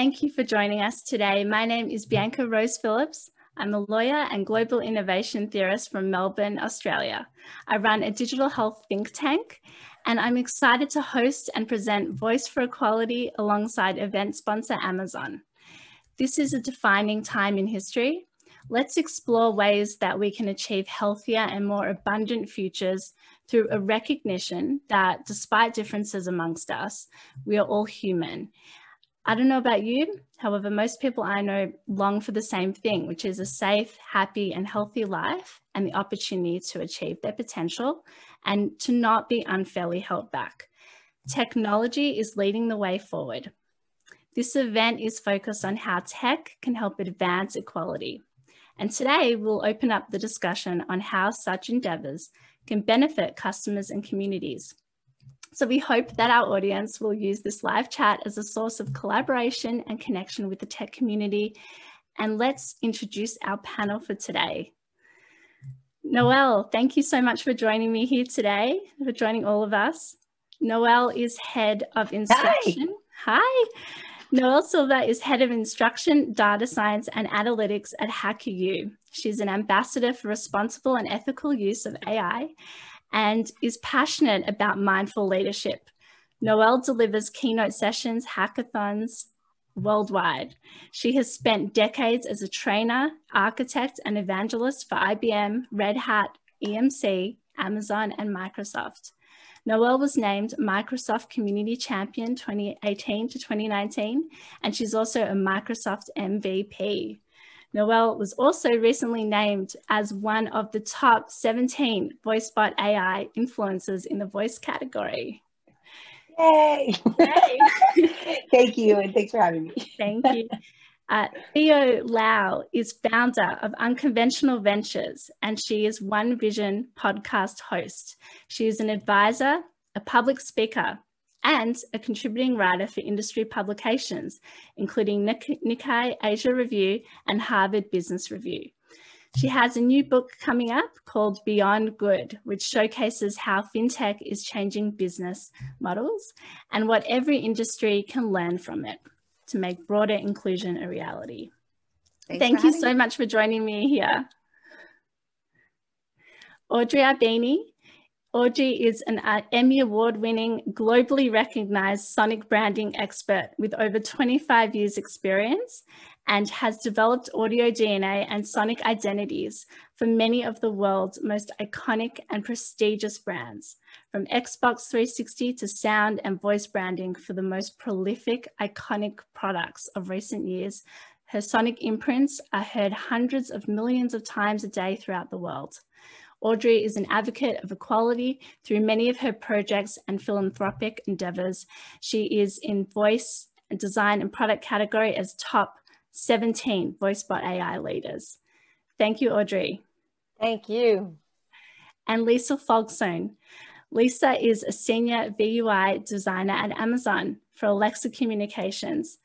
Thank you for joining us today. My name is Bianca Rose Phillips. I'm a lawyer and global innovation theorist from Melbourne, Australia. I run a digital health think tank, and I'm excited to host and present Voice for Equality alongside event sponsor Amazon. This is a defining time in history. Let's explore ways that we can achieve healthier and more abundant futures through a recognition that despite differences amongst us, we are all human. I don't know about you, however, most people I know long for the same thing, which is a safe, happy, and healthy life and the opportunity to achieve their potential and to not be unfairly held back. Technology is leading the way forward. This event is focused on how tech can help advance equality. And today we'll open up the discussion on how such endeavours can benefit customers and communities. So we hope that our audience will use this live chat as a source of collaboration and connection with the tech community. And let's introduce our panel for today. Noelle, thank you so much for joining me here today, for joining all of us. Noelle is head of instruction. Hi. Hi. Noelle Silver is head of instruction, data science, and analytics at HackerU. She's an ambassador for responsible and ethical use of AI and is passionate about mindful leadership. Noelle delivers keynote sessions, hackathons worldwide. She has spent decades as a trainer, architect, and evangelist for IBM, Red Hat, EMC, Amazon, and Microsoft. Noelle was named Microsoft Community Champion 2018 to 2019, and she's also a Microsoft MVP. Noelle was also recently named as one of the top 17 VoiceBot AI influencers in the voice category. Yay! Yay. Thank you, and thanks for having me. Thank you. Uh, Theo Lau is founder of Unconventional Ventures, and she is One Vision podcast host. She is an advisor, a public speaker, and a contributing writer for industry publications, including Nikkei Asia Review and Harvard Business Review. She has a new book coming up called Beyond Good, which showcases how fintech is changing business models and what every industry can learn from it to make broader inclusion a reality. Thanks Thank you so me. much for joining me here. Audrey Arbeeny. Audrey is an uh, Emmy Award winning, globally recognized sonic branding expert with over 25 years experience and has developed audio DNA and sonic identities for many of the world's most iconic and prestigious brands from Xbox 360 to sound and voice branding for the most prolific, iconic products of recent years, her sonic imprints are heard hundreds of millions of times a day throughout the world. Audrey is an advocate of equality through many of her projects and philanthropic endeavors. She is in voice and design and product category as top 17 VoiceBot AI leaders. Thank you, Audrey. Thank you. And Lisa Falkson. Lisa is a senior VUI designer at Amazon for Alexa Communications.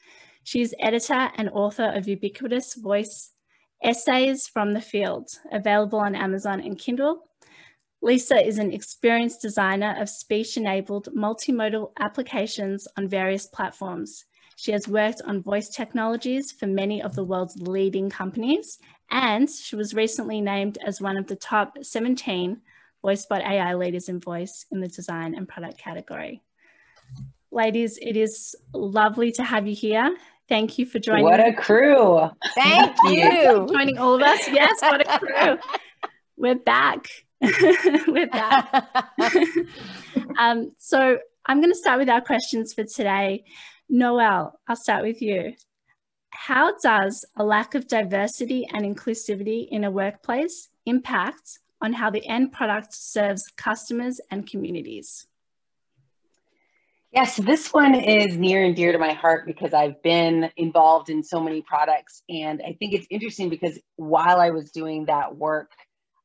She's editor and author of Ubiquitous Voice Essays from the Field, available on Amazon and Kindle. Lisa is an experienced designer of speech-enabled multimodal applications on various platforms. She has worked on voice technologies for many of the world's leading companies, and she was recently named as one of the top 17 VoiceBot AI leaders in voice in the design and product category. Ladies, it is lovely to have you here. Thank you for joining. What a crew. Thank you. joining all of us. Yes, what a crew. We're back. We're back. um, so I'm going to start with our questions for today. Noelle, I'll start with you. How does a lack of diversity and inclusivity in a workplace impact on how the end product serves customers and communities? Yes, this one is near and dear to my heart because I've been involved in so many products. And I think it's interesting because while I was doing that work,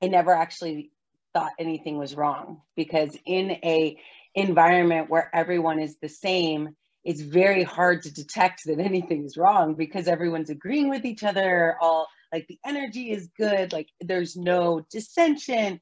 I never actually thought anything was wrong because in a environment where everyone is the same, it's very hard to detect that anything is wrong because everyone's agreeing with each other, all like the energy is good, like there's no dissension.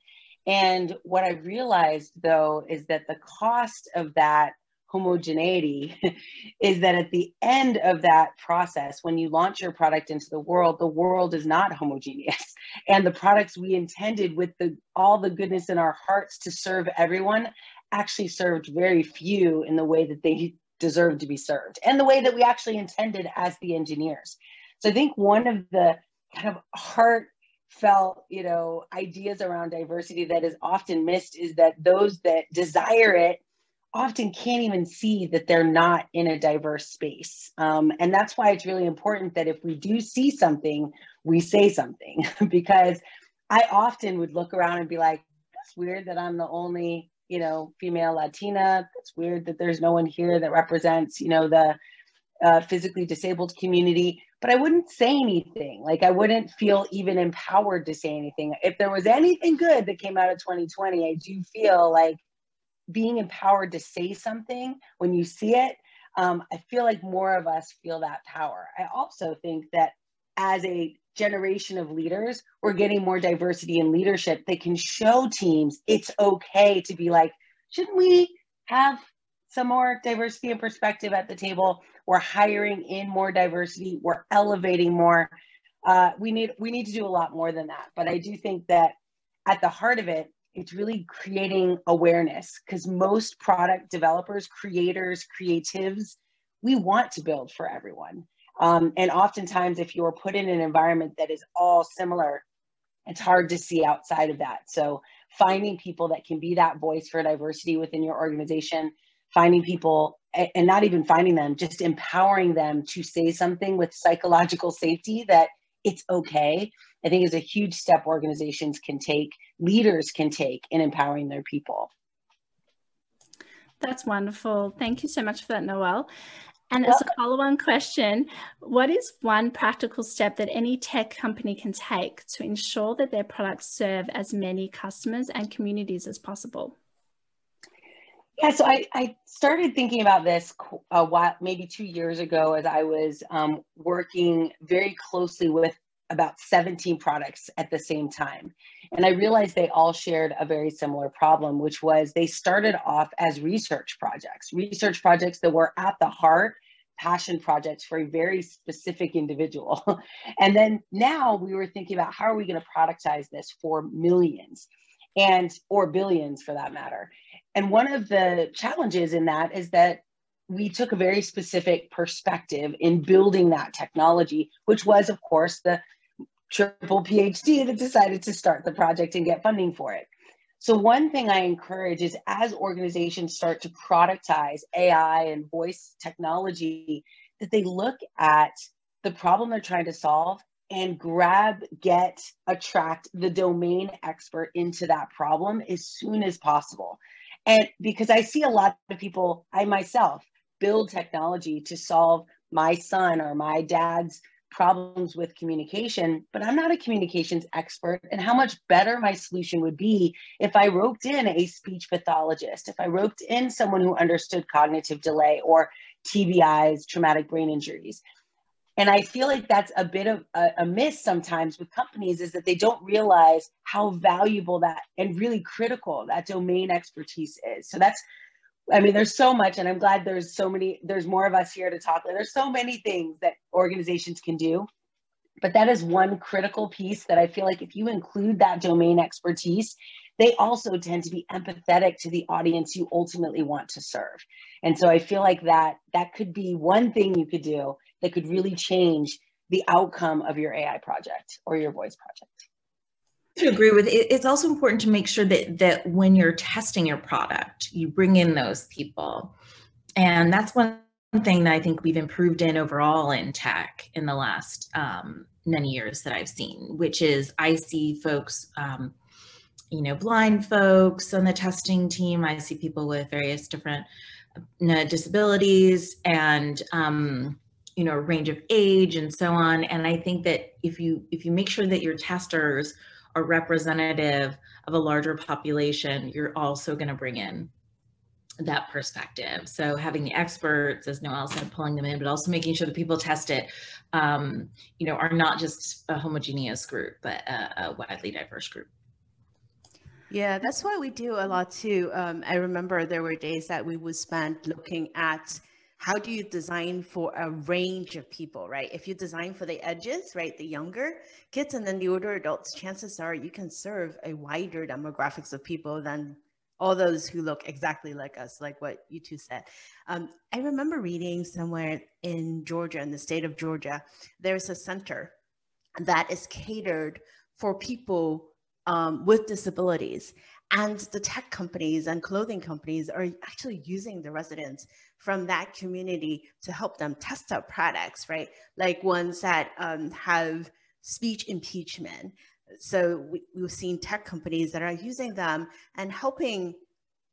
And what I realized though is that the cost of that homogeneity is that at the end of that process, when you launch your product into the world, the world is not homogeneous. And the products we intended with the all the goodness in our hearts to serve everyone actually served very few in the way that they deserved to be served and the way that we actually intended as the engineers. So I think one of the kind of heartfelt, you know, ideas around diversity that is often missed is that those that desire it often can't even see that they're not in a diverse space. Um, and that's why it's really important that if we do see something, we say something because I often would look around and be like, that's weird that I'm the only, you know, female Latina. It's weird that there's no one here that represents, you know, the uh, physically disabled community. But I wouldn't say anything. Like I wouldn't feel even empowered to say anything. If there was anything good that came out of 2020, I do feel like being empowered to say something when you see it, um, I feel like more of us feel that power. I also think that as a generation of leaders, we're getting more diversity in leadership that can show teams it's okay to be like, shouldn't we have some more diversity and perspective at the table? We're hiring in more diversity. We're elevating more. Uh, we need we need to do a lot more than that. But I do think that at the heart of it, it's really creating awareness because most product developers, creators, creatives, we want to build for everyone. Um, and oftentimes, if you're put in an environment that is all similar, it's hard to see outside of that. So, finding people that can be that voice for diversity within your organization, finding people and not even finding them, just empowering them to say something with psychological safety that it's okay, I think is a huge step organizations can take, leaders can take in empowering their people. That's wonderful. Thank you so much for that, Noelle. And as a follow on question, what is one practical step that any tech company can take to ensure that their products serve as many customers and communities as possible? Yeah, so I, I started thinking about this a while, maybe two years ago, as I was um, working very closely with about 17 products at the same time. And I realized they all shared a very similar problem, which was they started off as research projects, research projects that were at the heart passion projects for a very specific individual. and then now we were thinking about how are we going to productize this for millions and or billions for that matter. And one of the challenges in that is that we took a very specific perspective in building that technology, which was, of course, the triple PhD that decided to start the project and get funding for it. So, one thing I encourage is as organizations start to productize AI and voice technology, that they look at the problem they're trying to solve and grab, get, attract the domain expert into that problem as soon as possible. And because I see a lot of people, I myself build technology to solve my son or my dad's problems with communication, but I'm not a communications expert. And how much better my solution would be if I roped in a speech pathologist, if I roped in someone who understood cognitive delay or TBIs, traumatic brain injuries. And I feel like that's a bit of a, a miss sometimes with companies is that they don't realize how valuable that and really critical that domain expertise is. So that's I mean, there's so much, and I'm glad there's so many, there's more of us here to talk. There's so many things that organizations can do. But that is one critical piece that I feel like if you include that domain expertise, they also tend to be empathetic to the audience you ultimately want to serve. And so I feel like that that could be one thing you could do that could really change the outcome of your AI project or your voice project to agree with it. It's also important to make sure that that when you're testing your product, you bring in those people. And that's one thing that I think we've improved in overall in tech in the last um, many years that I've seen, which is I see folks, um, you know, blind folks on the testing team. I see people with various different uh, disabilities and um, you know, range of age and so on. And I think that if you if you make sure that your testers are representative of a larger population, you're also going to bring in that perspective. So having the experts, as Noelle said, pulling them in, but also making sure that people test it, um, you know, are not just a homogeneous group, but a, a widely diverse group. Yeah, that's why we do a lot too. Um, I remember there were days that we would spend looking at how do you design for a range of people, right? If you design for the edges, right, the younger kids and then the older adults, chances are you can serve a wider demographics of people than all those who look exactly like us, like what you two said. Um, I remember reading somewhere in Georgia, in the state of Georgia, there's a center that is catered for people um, with disabilities. And the tech companies and clothing companies are actually using the residents from that community to help them test out products, right? Like ones that um, have speech impeachment. So we, have seen tech companies that are using them and helping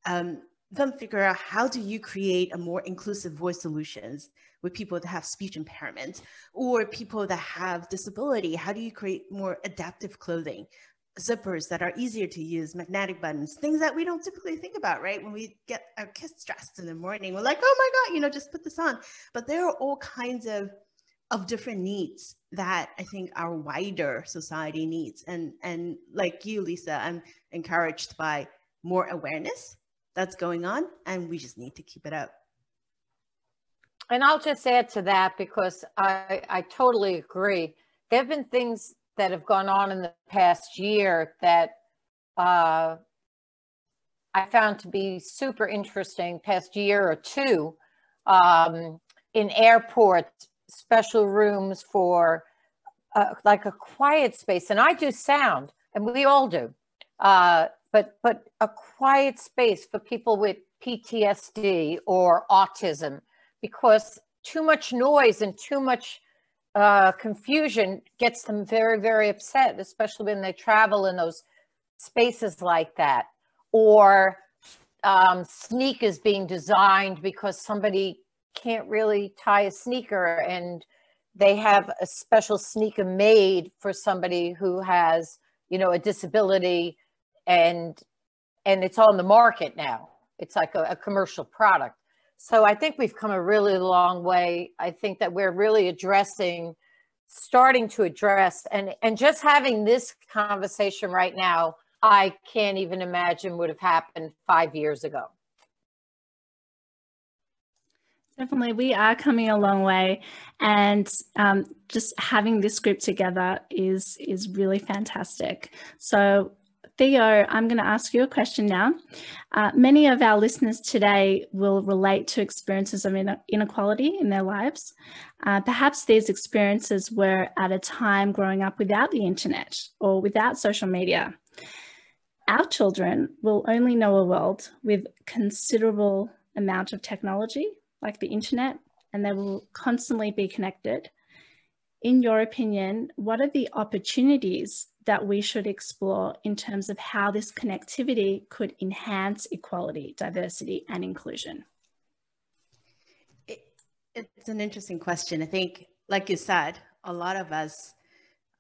um, them figure out how do you create a more inclusive voice solutions with people that have speech impairment or people that have disability. How do you create more adaptive clothing? Zippers that are easier to use, magnetic buttons, things that we don't typically think about, right? When we get our kids dressed in the morning, we're like, oh my God, you know, just put this on. But there are all kinds of of different needs that I think our wider society needs. And and like you, Lisa, I'm encouraged by more awareness that's going on, and we just need to keep it up. And I'll just add to that because I, I totally agree. There have been things that have gone on in the past year that uh, I found to be super interesting past year or two um, in airports, special rooms for uh, like a quiet space. And I do sound, and we all do, uh, but but a quiet space for people with PTSD or autism, because too much noise and too much uh, confusion gets them very, very upset, especially when they travel in those spaces like that. Or um, sneakers being designed because somebody can't really tie a sneaker and they have a special sneaker made for somebody who has, you know, a disability and and it's on the market now. It's like a, a commercial product. So I think we've come a really long way. I think that we're really addressing, starting to address, and, and just having this conversation right now, I can't even imagine would have happened five years ago. Definitely, we are coming a long way, and um, just having this group together is is really fantastic. So Theo, I'm going to ask you a question now. Uh, many of our listeners today will relate to experiences of inequality in their lives. Uh, perhaps these experiences were at a time growing up without the internet or without social media. Our children will only know a world with considerable amount of technology like the internet and they will constantly be connected. In your opinion, what are the opportunities that we should explore in terms of how this connectivity could enhance equality, diversity, and inclusion? It, it's an interesting question. I think, like you said, a lot of us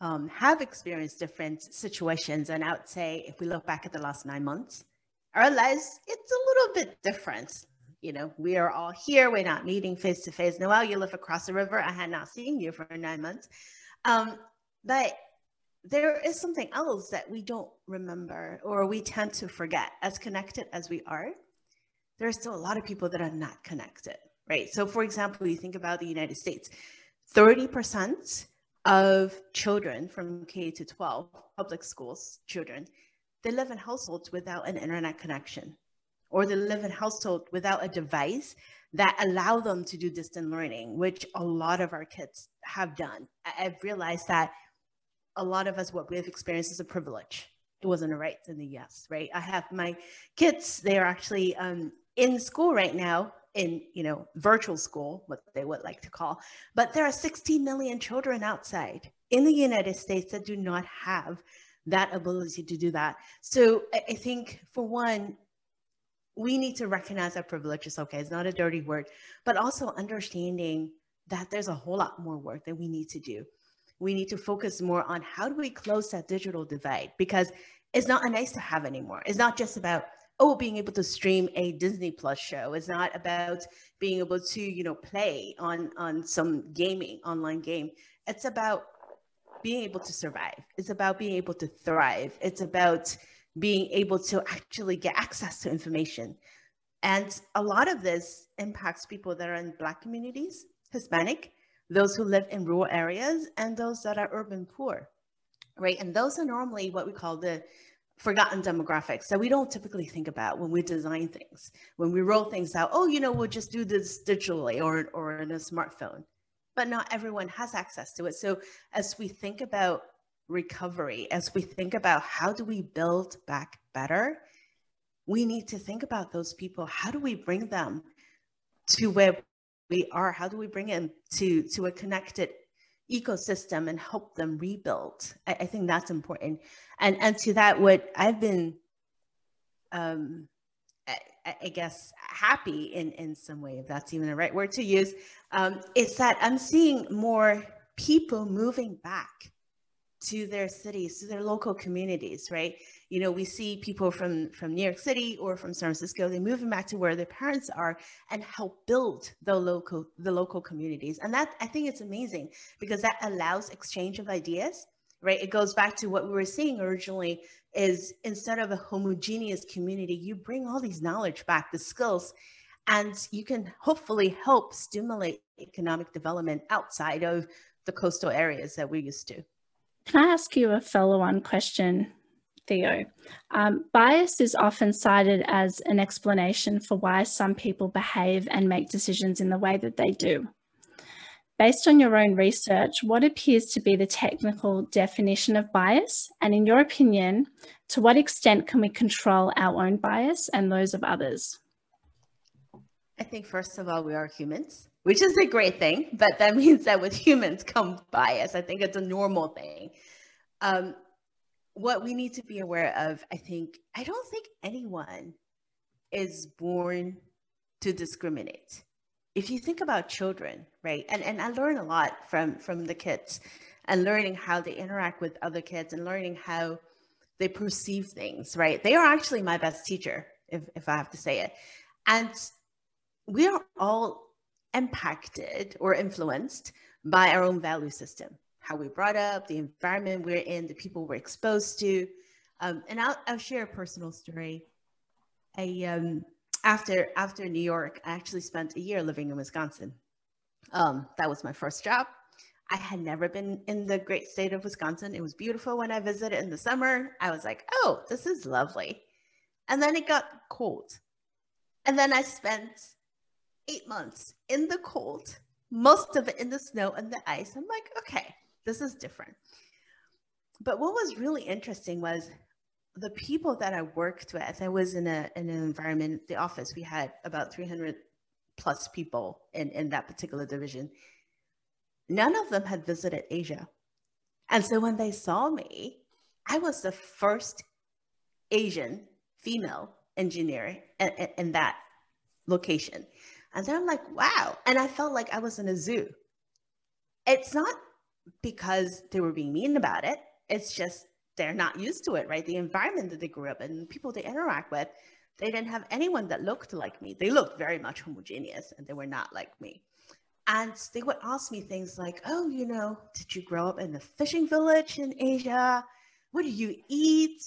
um, have experienced different situations. And I would say, if we look back at the last nine months, our lives, it's a little bit different. You know, we are all here. We're not meeting face to face. Noelle, you live across the river. I had not seen you for nine months. Um, but there is something else that we don't remember or we tend to forget. As connected as we are, there are still a lot of people that are not connected, right? So, for example, you think about the United States 30% of children from K to 12, public schools children, they live in households without an internet connection or they live in households without a device that allow them to do distant learning, which a lot of our kids have done. I've realized that a lot of us, what we've experienced is a privilege. It wasn't a right in the US, right? I have my kids, they are actually um, in school right now in, you know, virtual school, what they would like to call, but there are 16 million children outside in the United States that do not have that ability to do that. So I think for one, we need to recognize that privilege is okay. It's not a dirty word, but also understanding that there's a whole lot more work that we need to do we need to focus more on how do we close that digital divide because it's not a nice to have anymore. It's not just about oh being able to stream a Disney Plus show. It's not about being able to you know play on on some gaming online game. It's about being able to survive. It's about being able to thrive. It's about being able to actually get access to information. And a lot of this impacts people that are in Black communities, Hispanic, those who live in rural areas, and those that are urban poor, right? And those are normally what we call the forgotten demographics that we don't typically think about when we design things. When we roll things out, oh, you know, we'll just do this digitally or, or in a smartphone. But not everyone has access to it. So as we think about recovery, as we think about how do we build back better, we need to think about those people. How do we bring them to where we are? How do we bring them to, to a connected ecosystem and help them rebuild? I, I think that's important. And, and to that, what I've been, um, I, I guess, happy in, in some way, if that's even the right word to use, um, is that I'm seeing more people moving back to their cities, to their local communities, right? You know, we see people from from New York City or from San Francisco, they moving back to where their parents are and help build the local the local communities. And that I think it's amazing because that allows exchange of ideas, right? It goes back to what we were seeing originally is instead of a homogeneous community, you bring all these knowledge back, the skills, and you can hopefully help stimulate economic development outside of the coastal areas that we're used to. Can I ask you a follow on question, Theo? Um, bias is often cited as an explanation for why some people behave and make decisions in the way that they do. Based on your own research, what appears to be the technical definition of bias? And in your opinion, to what extent can we control our own bias and those of others? I think, first of all, we are humans which is a great thing, but that means that with humans come bias. I think it's a normal thing. Um, what we need to be aware of, I think, I don't think anyone is born to discriminate. If you think about children, right? And, and I learn a lot from, from the kids and learning how they interact with other kids and learning how they perceive things, right? They are actually my best teacher, if, if I have to say it. And we are all impacted or influenced by our own value system, how we brought up, the environment we're in, the people we're exposed to. Um, and I'll, I'll, share a personal story. I, um, after, after New York, I actually spent a year living in Wisconsin. Um, that was my first job. I had never been in the great state of Wisconsin. It was beautiful when I visited in the summer. I was like, oh, this is lovely. And then it got cold. And then I spent eight months in the cold, most of it in the snow and the ice. I'm like, okay, this is different. But what was really interesting was the people that I worked with. I was in, a, in an environment, the office, we had about 300 plus people in, in that particular division. None of them had visited Asia. And so when they saw me, I was the first Asian female engineer in, in, in that location. And then I'm like, wow. And I felt like I was in a zoo. It's not because they were being mean about it. It's just they're not used to it, right? The environment that they grew up in, the people they interact with, they didn't have anyone that looked like me. They looked very much homogeneous and they were not like me. And they would ask me things like, oh, you know, did you grow up in a fishing village in Asia? What do you eat?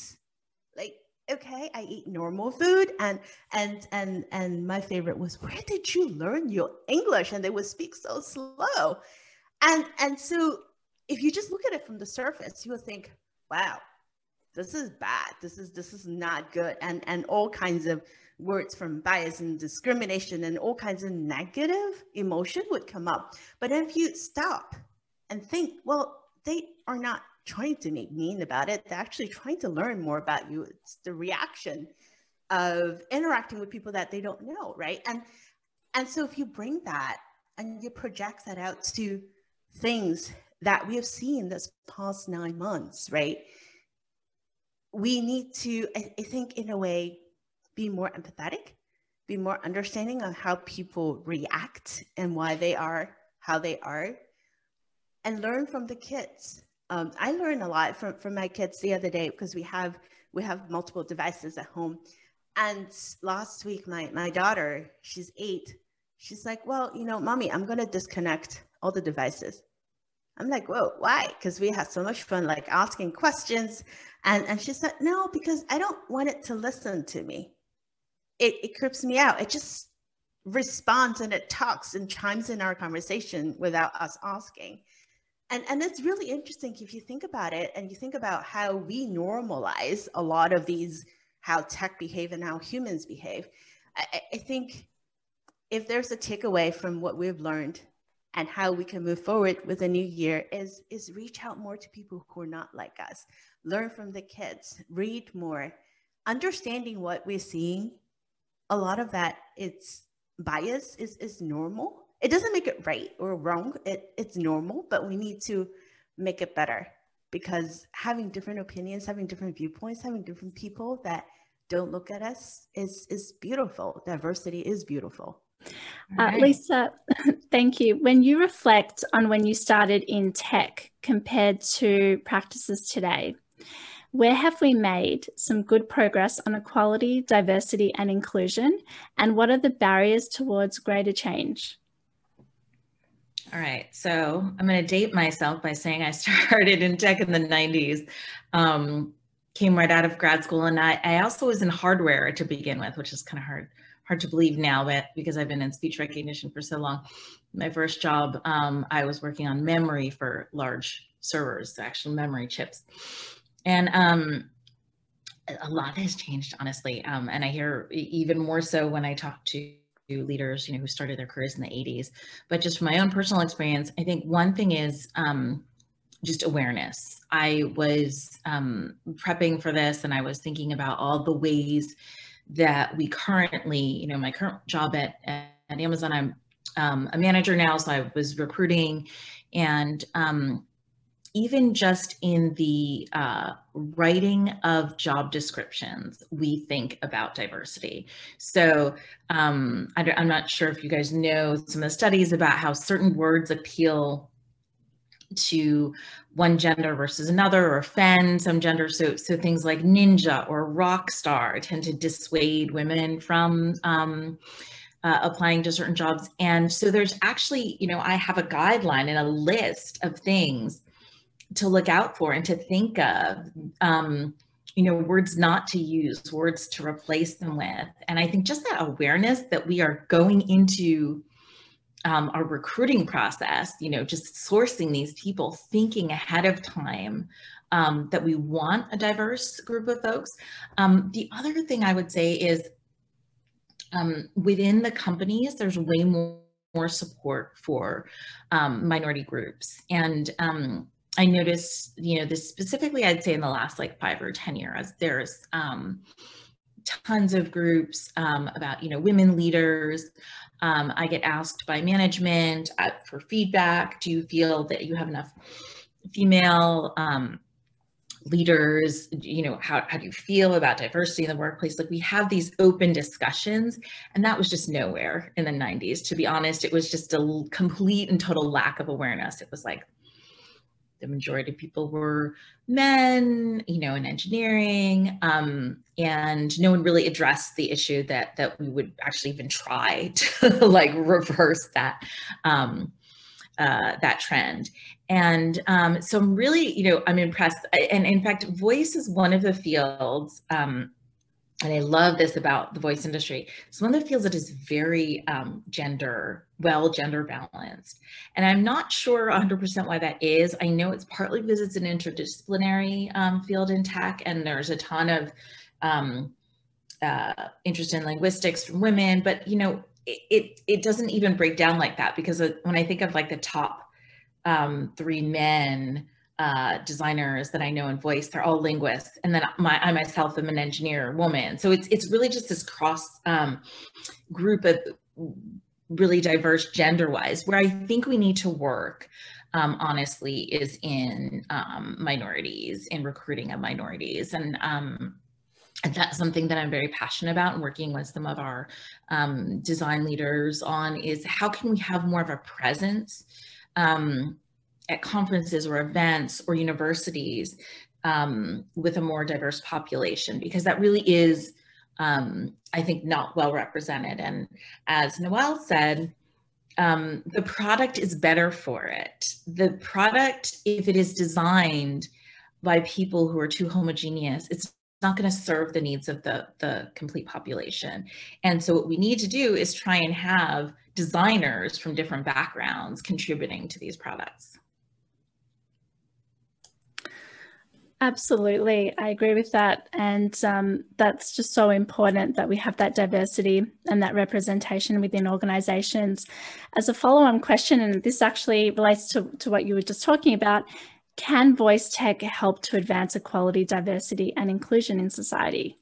Like, okay i eat normal food and and and and my favorite was where did you learn your english? And they would speak so slow. And and so if you just look at it from the surface you would think wow this is bad. This is this is not good. And and all kinds of words from bias and discrimination and all kinds of negative emotion would come up. But if you stop and think well they are not trying to make mean about it. They're actually trying to learn more about you. It's the reaction of interacting with people that they don't know, right? And and so if you bring that and you project that out to things that we have seen this past nine months, right? We need to, I, I think, in a way, be more empathetic, be more understanding of how people react and why they are how they are, and learn from the kids um, I learned a lot from, from my kids the other day because we have we have multiple devices at home. And last week, my my daughter, she's eight, she's like, "Well, you know, mommy, I'm gonna disconnect all the devices." I'm like, whoa, why? Because we had so much fun, like asking questions. And, and she said, no, because I don't want it to listen to me. It, it creeps me out. It just responds and it talks and chimes in our conversation without us asking. And, and it's really interesting if you think about it and you think about how we normalize a lot of these, how tech behave and how humans behave. I, I think if there's a takeaway from what we've learned and how we can move forward with a new year is, is reach out more to people who are not like us, learn from the kids, read more, understanding what we're seeing. A lot of that it's bias is, is normal it doesn't make it right or wrong. It, it's normal, but we need to make it better because having different opinions, having different viewpoints, having different people that don't look at us is, is beautiful. Diversity is beautiful. Uh, Lisa, thank you. When you reflect on when you started in tech compared to practices today, where have we made some good progress on equality, diversity, and inclusion? And what are the barriers towards greater change? All right, so I'm going to date myself by saying I started in tech in the 90s, um, came right out of grad school, and I, I also was in hardware to begin with, which is kind of hard hard to believe now, but because I've been in speech recognition for so long. My first job, um, I was working on memory for large servers, actual memory chips, and um, a lot has changed, honestly. Um, and I hear even more so when I talk to leaders, you know, who started their careers in the 80s. But just from my own personal experience, I think one thing is um, just awareness. I was um, prepping for this and I was thinking about all the ways that we currently, you know, my current job at, at Amazon, I'm um, a manager now, so I was recruiting and um, even just in the uh, writing of job descriptions, we think about diversity. So um, I am not sure if you guys know some of the studies about how certain words appeal to one gender versus another or offend some gender. So, so things like ninja or rock star tend to dissuade women from um, uh, applying to certain jobs. And so there's actually, you know, I have a guideline and a list of things to look out for and to think of um, you know words not to use words to replace them with. And i think just that awareness that we are going into um, our recruiting process you know just sourcing these people thinking ahead of time um, that we want a diverse group of folks. Um, the other thing i would say is um, within the companies there's way more, more support for um, minority groups. And um, I notice, you know, this specifically, I'd say in the last like five or 10 years, there's um, tons of groups um, about, you know, women leaders. Um, I get asked by management uh, for feedback. Do you feel that you have enough female um, leaders? You know, how, how do you feel about diversity in the workplace? Like we have these open discussions and that was just nowhere in the 90s. To be honest, it was just a complete and total lack of awareness. It was like, the majority of people were men, you know, in engineering, um, and no one really addressed the issue that that we would actually even try to like reverse that um, uh, that trend. And um, so I'm really, you know, I'm impressed. And in fact, voice is one of the fields um, and I love this about the voice industry. It's one of the fields that is very um, gender, well gender balanced. And I'm not sure 100% why that is. I know it's partly because it's an interdisciplinary um, field in tech and there's a ton of um, uh, interest in linguistics from women, but you know, it, it, it, doesn't even break down like that because when I think of like the top um, three men, uh, designers that I know in voice, they're all linguists. And then my, I myself am an engineer woman. So it's, it's really just this cross um, group of really diverse gender wise, where I think we need to work um, honestly is in um, minorities, in recruiting of minorities. And, um, and that's something that I'm very passionate about and working with some of our um, design leaders on is how can we have more of a presence um, at conferences or events or universities um, with a more diverse population because that really is, um, I think, not well represented. And as Noelle said, um, the product is better for it. The product, if it is designed by people who are too homogeneous, it's not going to serve the needs of the, the complete population. And so what we need to do is try and have designers from different backgrounds contributing to these products. Absolutely, I agree with that. And um, that's just so important that we have that diversity and that representation within organizations. As a follow on question, and this actually relates to, to what you were just talking about, can voice tech help to advance equality, diversity, and inclusion in society?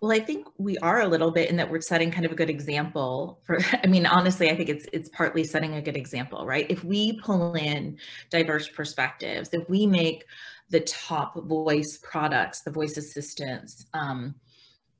Well, I think we are a little bit in that we're setting kind of a good example for I mean, honestly, I think it's it's partly setting a good example, right? If we pull in diverse perspectives, if we make the top voice products, the voice assistants, um,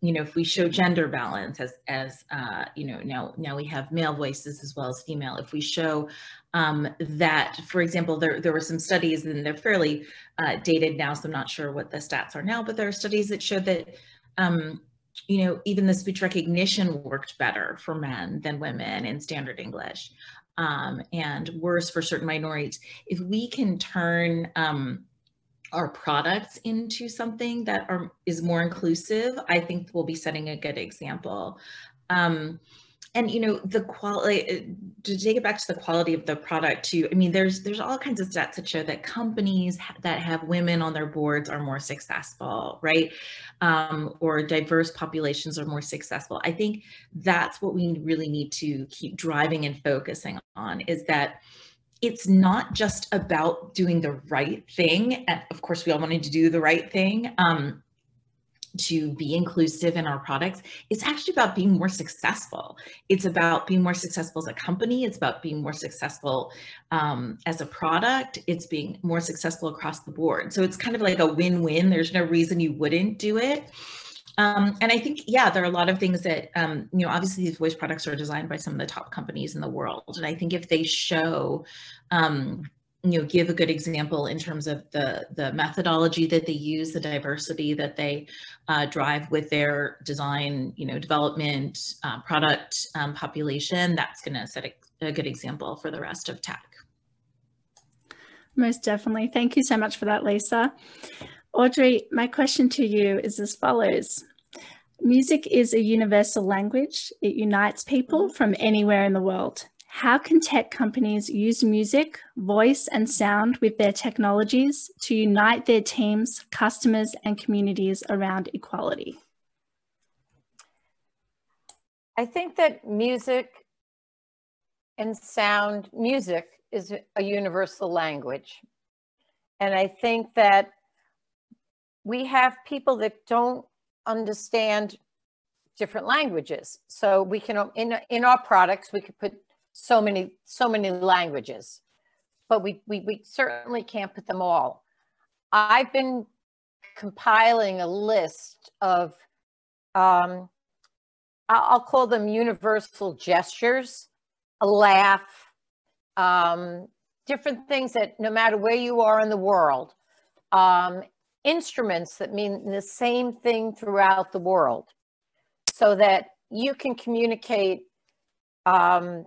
you know, if we show gender balance as, as uh, you know, now, now we have male voices as well as female. If we show um, that, for example, there, there were some studies and they're fairly uh, dated now, so I'm not sure what the stats are now, but there are studies that show that, um, you know, even the speech recognition worked better for men than women in standard English um, and worse for certain minorities. If we can turn, um, our products into something that are, is more inclusive, I think we'll be setting a good example. Um, and you know the quality to take it back to the quality of the product too i mean there's there's all kinds of stats that show that companies that have women on their boards are more successful right um, or diverse populations are more successful i think that's what we really need to keep driving and focusing on is that it's not just about doing the right thing. And of course, we all wanted to do the right thing um, to be inclusive in our products. It's actually about being more successful. It's about being more successful as a company. It's about being more successful um, as a product. It's being more successful across the board. So it's kind of like a win-win. There's no reason you wouldn't do it. Um, and I think, yeah, there are a lot of things that, um, you know, obviously these voice products are designed by some of the top companies in the world. And I think if they show, um, you know, give a good example in terms of the, the methodology that they use, the diversity that they uh, drive with their design, you know, development, uh, product um, population, that's going to set a, a good example for the rest of tech. Most definitely. Thank you so much for that, Lisa. Audrey, my question to you is as follows. Music is a universal language. It unites people from anywhere in the world. How can tech companies use music, voice, and sound with their technologies to unite their teams, customers, and communities around equality? I think that music and sound, music is a universal language. And I think that we have people that don't understand different languages. So we can in in our products we could put so many so many languages, but we we, we certainly can't put them all. I've been compiling a list of um, I'll call them universal gestures, a laugh, um, different things that no matter where you are in the world, um, instruments that mean the same thing throughout the world so that you can communicate um,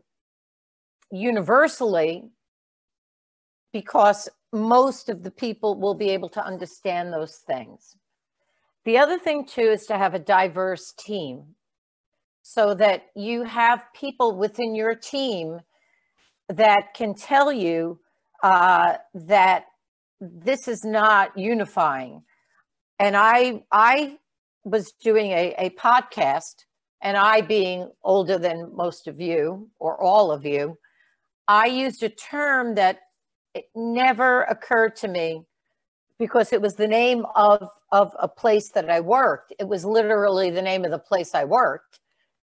universally because most of the people will be able to understand those things. The other thing too is to have a diverse team so that you have people within your team that can tell you uh, that this is not unifying. And I I was doing a, a podcast, and I being older than most of you or all of you, I used a term that it never occurred to me because it was the name of of a place that I worked. It was literally the name of the place I worked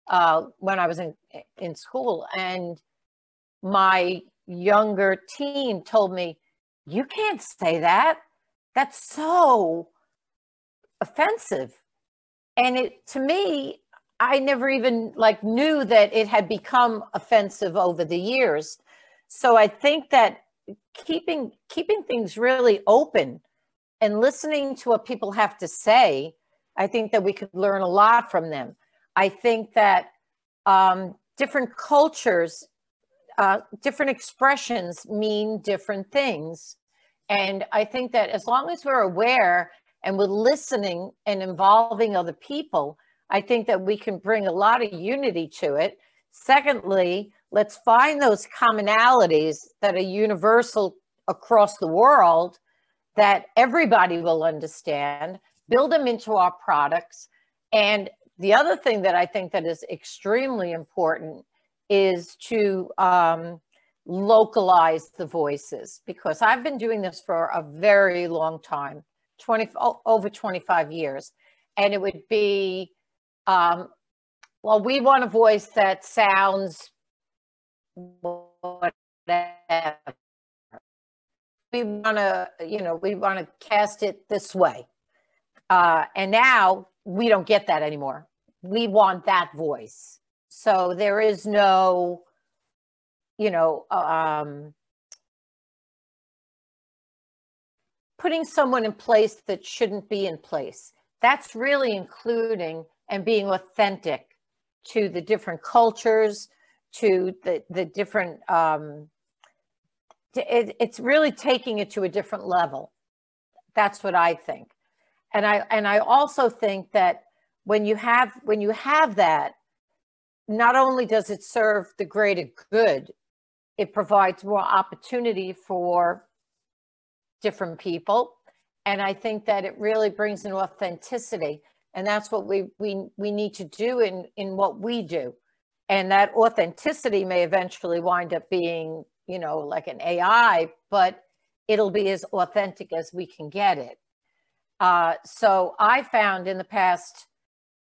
uh, when I was in in school, and my younger team told me, you can't say that. That's so offensive. And it to me, I never even like knew that it had become offensive over the years. So I think that keeping keeping things really open and listening to what people have to say, I think that we could learn a lot from them. I think that um, different cultures uh, different expressions mean different things. And I think that as long as we're aware and we're listening and involving other people, I think that we can bring a lot of unity to it. Secondly, let's find those commonalities that are universal across the world that everybody will understand, build them into our products. And the other thing that I think that is extremely important is to um, localize the voices because I've been doing this for a very long time, 20 over 25 years. And it would be, um, well, we want a voice that sounds whatever. We want to, you know, we want to cast it this way. Uh, and now we don't get that anymore. We want that voice. So there is no, you know, um, putting someone in place that shouldn't be in place. That's really including and being authentic to the different cultures, to the, the different, um, it, it's really taking it to a different level. That's what I think. And I, and I also think that when you have, when you have that, not only does it serve the greater good, it provides more opportunity for different people. And I think that it really brings an authenticity. And that's what we, we, we need to do in, in what we do. And that authenticity may eventually wind up being, you know, like an AI, but it'll be as authentic as we can get it. Uh, so I found in the past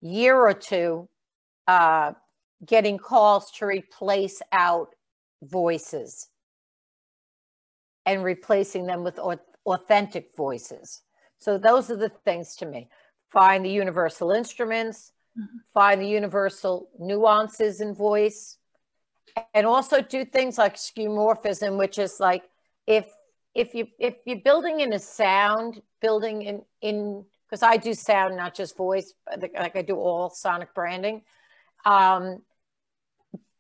year or two, uh, getting calls to replace out voices and replacing them with authentic voices. So those are the things to me. Find the universal instruments, mm-hmm. find the universal nuances in voice, and also do things like skeuomorphism, which is like if if you if you're building in a sound, building in in because I do sound, not just voice, like I do all sonic branding. Um,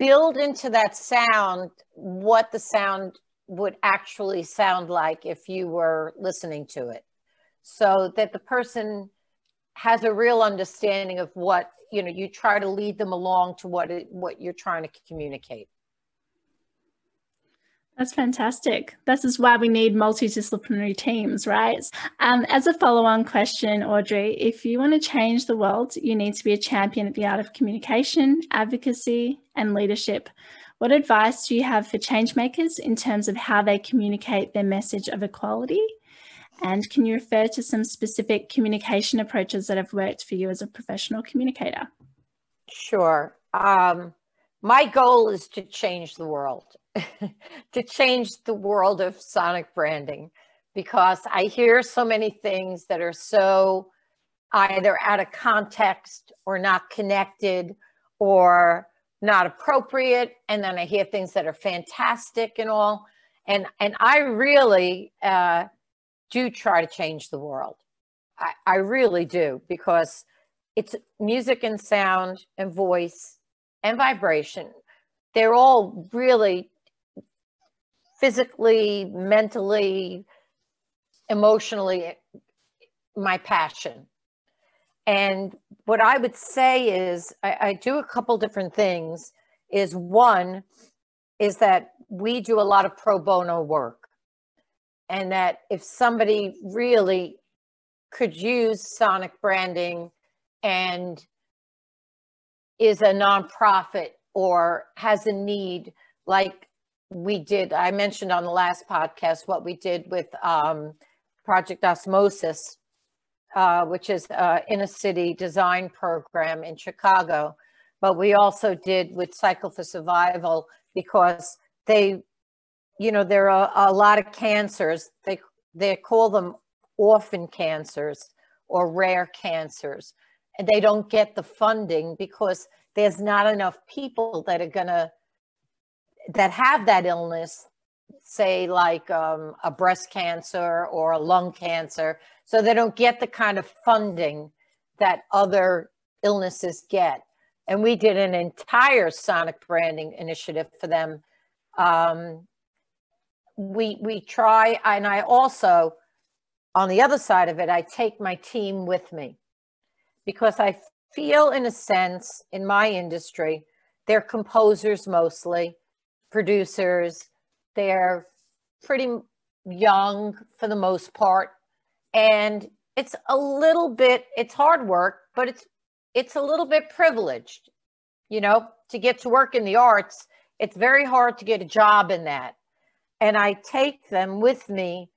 build into that sound what the sound would actually sound like if you were listening to it. So that the person has a real understanding of what you know you try to lead them along to what it, what you're trying to communicate that's fantastic. This is why we need multidisciplinary teams, right? Um, as a follow on question, Audrey, if you want to change the world, you need to be a champion at the art of communication, advocacy, and leadership. What advice do you have for changemakers in terms of how they communicate their message of equality? And can you refer to some specific communication approaches that have worked for you as a professional communicator? Sure. Um, my goal is to change the world. to change the world of sonic branding because I hear so many things that are so either out of context or not connected or not appropriate. And then I hear things that are fantastic and all. And and I really uh, do try to change the world. I, I really do because it's music and sound and voice and vibration. They're all really physically, mentally, emotionally my passion. And what I would say is I, I, do a couple different things. Is one is that we do a lot of pro bono work. And that if somebody really could use sonic branding and is a nonprofit or has a need, like we did, I mentioned on the last podcast what we did with um, Project Osmosis, uh, which is uh, in a city design program in Chicago. But we also did with Cycle for Survival because they, you know, there are a lot of cancers. They they call them orphan cancers or rare cancers, and they don't get the funding because there's not enough people that are going to that have that illness, say like um, a breast cancer or a lung cancer, so they don't get the kind of funding that other illnesses get. And we did an entire sonic branding initiative for them. Um, we we try, and I also, on the other side of it, I take my team with me. Because I feel, in a sense, in my industry, they're composers mostly, producers. They're pretty young for the most part, and it's a little bit. It's hard work, but it's it's a little bit privileged, you know, to get to work in the arts. It's very hard to get a job in that. And I take them with me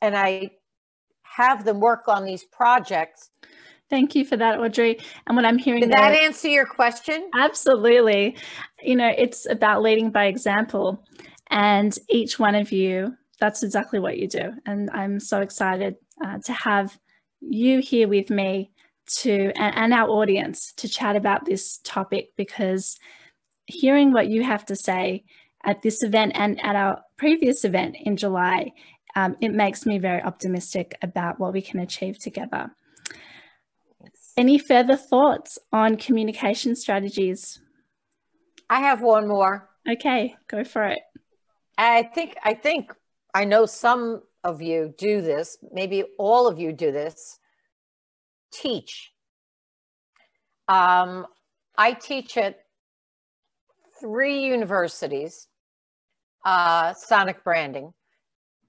and I have them work on these projects. Thank you for that, Audrey. And what I'm hearing Did there, that answer your question? Absolutely. You know, it's about leading by example. And each one of you, that's exactly what you do. And I'm so excited uh, to have you here with me to and, and our audience to chat about this topic because hearing what you have to say at this event and at our previous event in July, um, it makes me very optimistic about what we can achieve together. Any further thoughts on communication strategies? I have one more. Okay, go for it. I think I think I know some of you do this, maybe all of you do this teach. Um, I teach at three universities, uh, sonic branding,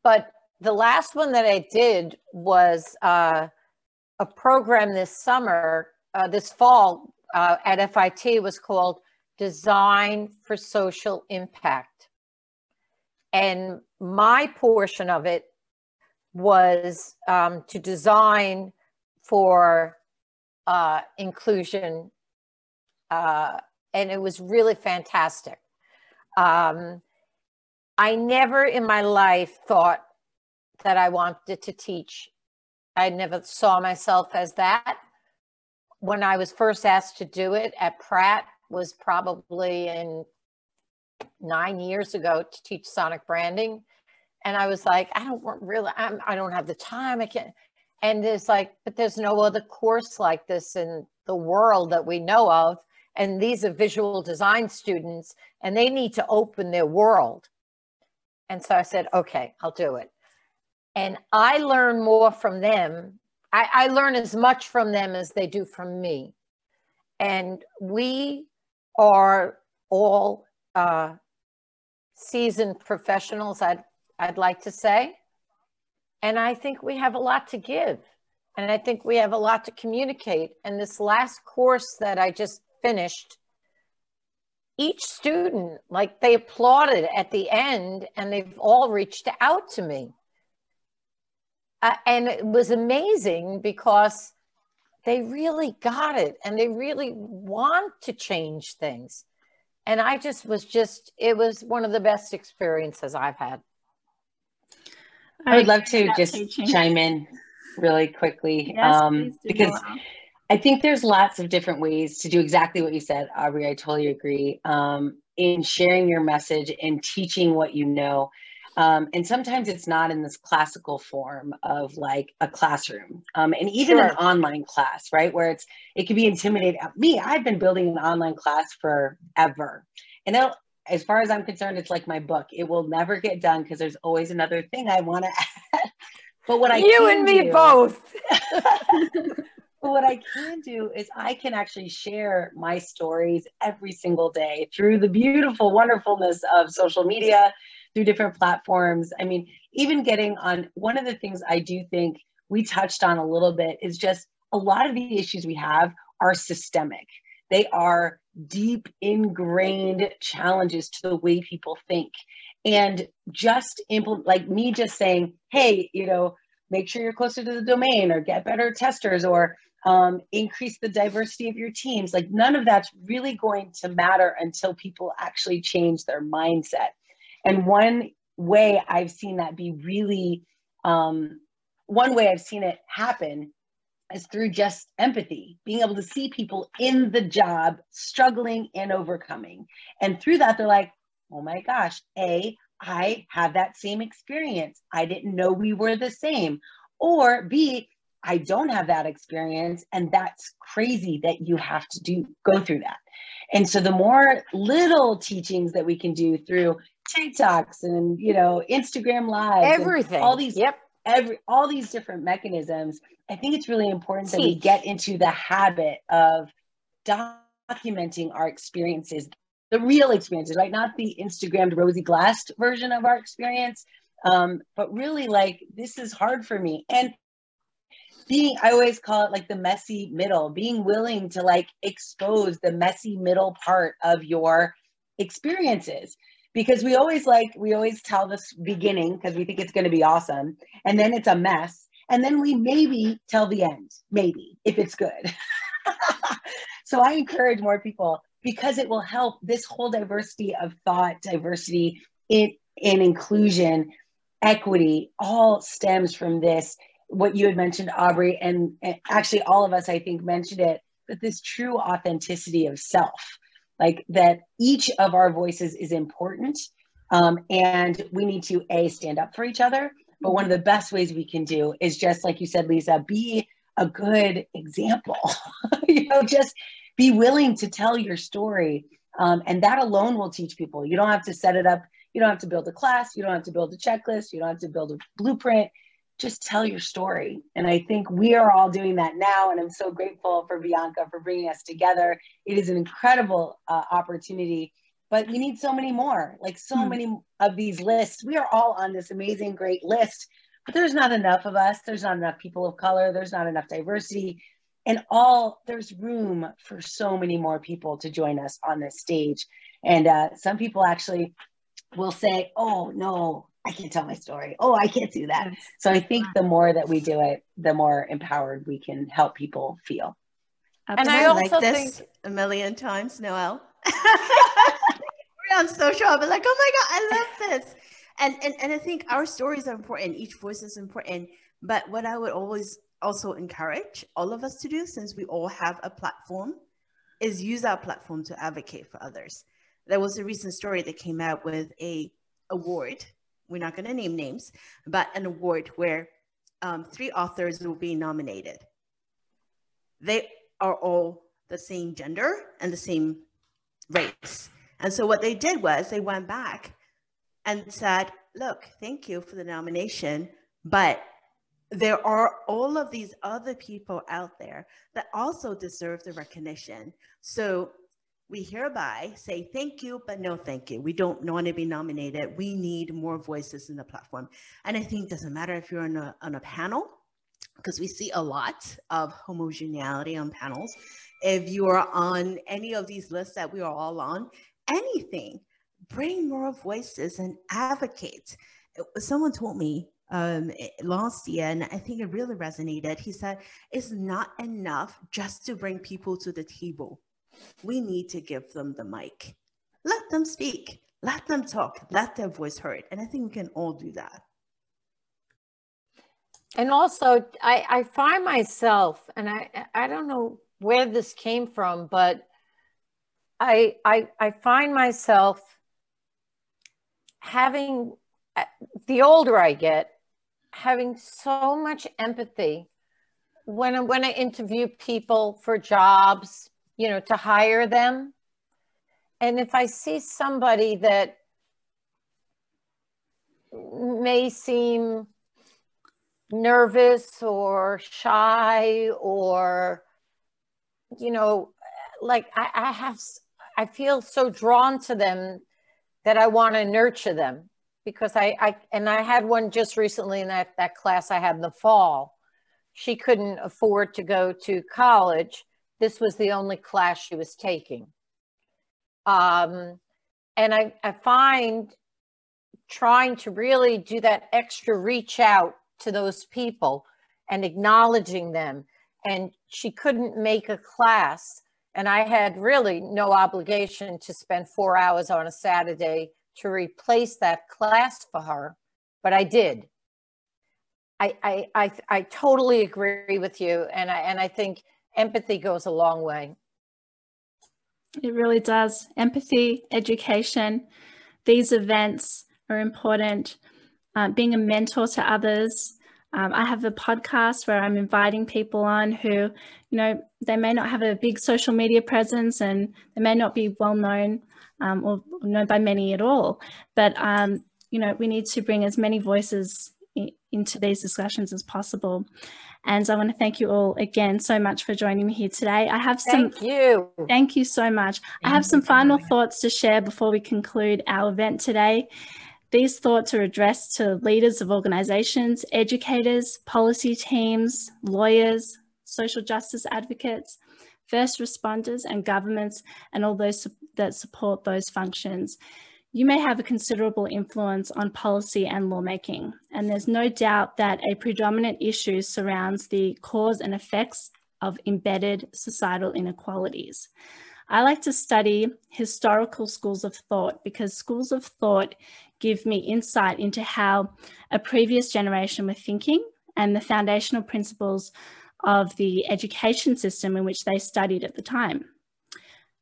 but the last one that I did was uh, a program this summer, uh, this fall uh, at FIT was called Design for Social Impact. And my portion of it was um, to design for uh, inclusion, uh, and it was really fantastic. Um, I never in my life thought that I wanted to teach. I never saw myself as that. When I was first asked to do it at Pratt was probably in nine years ago to teach sonic branding. And I was like, I don't really, I'm, I don't have the time. I can't and it's like but there's no other course like this in the world that we know of and these are visual design students and they need to open their world and so i said okay i'll do it and i learn more from them i, I learn as much from them as they do from me and we are all uh, seasoned professionals i'd i'd like to say and I think we have a lot to give. And I think we have a lot to communicate. And this last course that I just finished, each student, like they applauded at the end and they've all reached out to me. Uh, and it was amazing because they really got it and they really want to change things. And I just was just, it was one of the best experiences I've had. I would love to just teaching. chime in really quickly yes, um, because I think there's lots of different ways to do exactly what you said, Audrey. I totally agree. Um, in sharing your message and teaching what you know. Um, and sometimes it's not in this classical form of like a classroom um, and even sure. an online class right where it's it can be intimidating me i've been building an online class forever and as far as I'm concerned, it's like my book. It will never get done because there's always another thing I want to add. but what I you and me do, both. but what I can do is I can actually share my stories every single day through the beautiful wonderfulness of social media, through different platforms. I mean, even getting on one of the things I do think we touched on a little bit is just a lot of the issues we have are systemic. They are deep ingrained challenges to the way people think. And just implement, like me just saying, hey, you know, make sure you're closer to the domain or get better testers or um, increase the diversity of your teams. Like none of that's really going to matter until people actually change their mindset. And one way I've seen that be really, um, one way I've seen it happen is through just empathy, being able to see people in the job struggling and overcoming. And through that, they're like, oh my gosh, A, I have that same experience. I didn't know we were the same. Or B, I don't have that experience. And that's crazy that you have to do go through that. And so the more little teachings that we can do through TikToks and you know Instagram live, everything, all these, yep, every all these different mechanisms. I think it's really important Teach. that we get into the habit of documenting our experiences, the real experiences, right? Not the Instagrammed rosy glassed version of our experience, um, but really like this is hard for me and being i always call it like the messy middle being willing to like expose the messy middle part of your experiences. Because we always like we always tell this beginning because we think it's going to be awesome and then it's a mess and then we maybe tell the end maybe if it's good. So i encourage more people because it will help this whole diversity of thought diversity in in inclusion equity all stems from this what you had mentioned audrey and, and actually all of us i think mentioned it but this true authenticity of self like that each of our voices is important um, and we need to a stand up for each other but one of the best ways we can do is just like you said lisa be a good example you know just be willing to tell your story um, and that alone will teach people. You don't have to set it up. You don't have to build a class, you don't have to build a checklist, you don't have to build a blueprint. Just tell your story. And I think we are all doing that now. And I'm so grateful for Bianca for bringing us together. It is an incredible uh, opportunity, but we need so many more, like so hmm. many of these lists. We are all on this amazing, great list, but there's not enough of us. There's not enough people of color. There's not enough diversity. And all there's room for so many more people to join us on this stage. And uh, some people actually will say, oh, no, I can't tell my story. Oh, I can't do that. So I think the more that we do it, the more empowered we can help people feel. And I, also like this think... a million times, Noelle. We're on social, I'll be like, oh my God, I love this. And, and, and I think our stories are important. Each voice is important. But what I would always also encourage all of us to do, since we all have a platform, is use our platform to advocate for others there was a recent story that came out with a award. We're not going to name names, but an award where um, three authors will be nominated. They are all the same gender and the same race. And so what they did was they went back and said, look, thank you for the nomination, but there are all of these other people out there that also deserve the recognition. So we hereby say thank you, but no thank you. We don't want to be nominated. We need more voices in the platform. And I think it doesn't matter if you're on a, on a panel, because we see a lot of homogeneity on panels. If you are on any of these lists that we are all on, anything, bring more voices and advocate. Someone told me um, last year, and I think it really resonated. He said, It's not enough just to bring people to the table we need to give them the mic. Let them speak, let them talk, let their voice heard. And I think we can all do that. And also, I, I find myself, and I, I don't know where this came from, but I, I, I find myself having, uh, the older I get, having so much empathy when, I, when I interview people for jobs, you know, to hire them. And if I see somebody that may seem nervous or shy or, you know, like I, I have, I feel so drawn to them that I want to nurture them because I, I, and I had one just recently in that, that class I had in the fall. She couldn't afford to go to college this was the only class she was taking. Um, and I, I find trying to really do that extra reach out to those people and acknowledging them. And she couldn't make a class. And I had really no obligation to spend four hours on a Saturday to replace that class for her, but I did. I, I, I, I totally agree with you. And I, and I think empathy goes a long way. It really does. Empathy, education, these events are important. Uh, being a mentor to others, Um, I have a podcast where I'm inviting people on who, you know, they may not have a big social media presence and they may not be well known um, or known by many at all. But, um, you know, we need to bring as many voices into these discussions as possible. And I want to thank you all again so much for joining me here today. I have some. Thank you. Thank you so much. Thank I have some final thoughts to share before we conclude our event today. These thoughts are addressed to leaders of organisations, educators, policy teams, lawyers, social justice advocates, first responders and governments and all those that support those functions. You may have a considerable influence on policy and lawmaking, and there's no doubt that a predominant issue surrounds the cause and effects of embedded societal inequalities. I like to study historical schools of thought because schools of thought give me insight into how a previous generation were thinking and the foundational principles of the education system in which they studied at the time.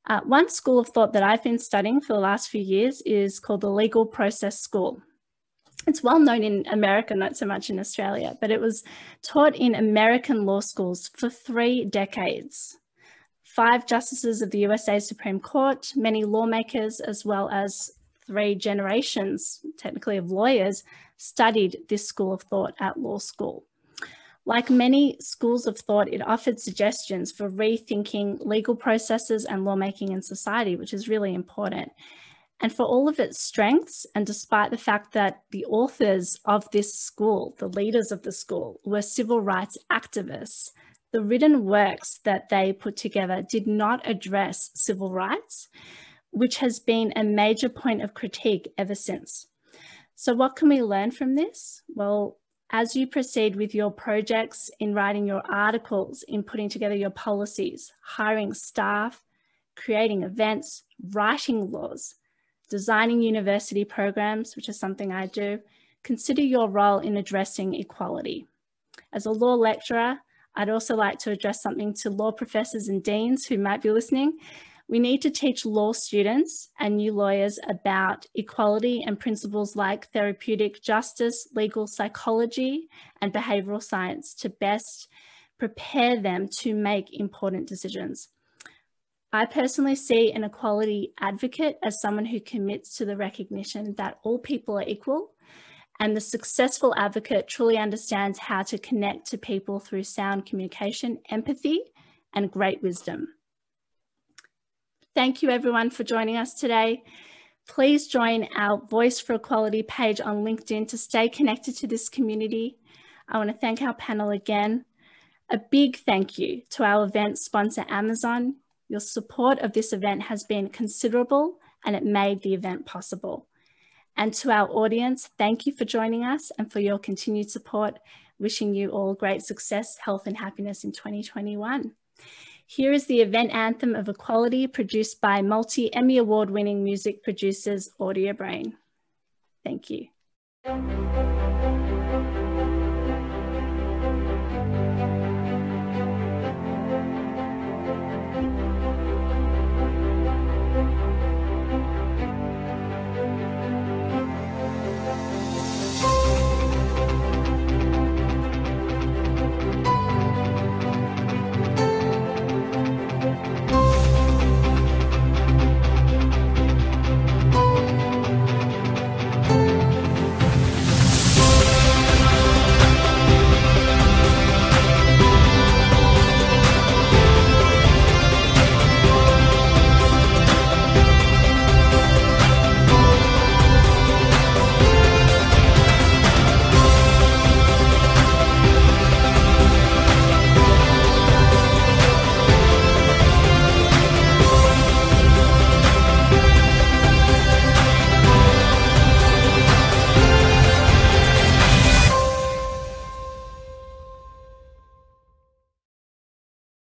Uh, one school of thought that I've been studying for the last few years is called the Legal Process School. It's well known in America, not so much in Australia, but it was taught in American law schools for three decades five justices of the USA Supreme Court, many lawmakers, as well as three generations, technically, of lawyers, studied this school of thought at law school. Like many schools of thought, it offered suggestions for rethinking legal processes and lawmaking in society, which is really important. And for all of its strengths, and despite the fact that the authors of this school, the leaders of the school, were civil rights activists, the written works that they put together did not address civil rights, which has been a major point of critique ever since. So what can we learn from this? Well, as you proceed with your projects, in writing your articles, in putting together your policies, hiring staff, creating events, writing laws, designing university programs, which is something I do, consider your role in addressing equality. As a law lecturer, I'd also like to address something to law professors and deans who might be listening. We need to teach law students and new lawyers about equality and principles like therapeutic justice, legal psychology, and behavioral science to best prepare them to make important decisions. I personally see an equality advocate as someone who commits to the recognition that all people are equal and the successful advocate truly understands how to connect to people through sound communication, empathy, and great wisdom. Thank you everyone for joining us today. Please join our Voice for Equality page on LinkedIn to stay connected to this community. I want to thank our panel again. A big thank you to our event sponsor, Amazon. Your support of this event has been considerable and it made the event possible. And to our audience, thank you for joining us and for your continued support. Wishing you all great success, health and happiness in 2021. Here is the event anthem of equality produced by multi-Emmy award winning music producers Audiobrain. Thank you.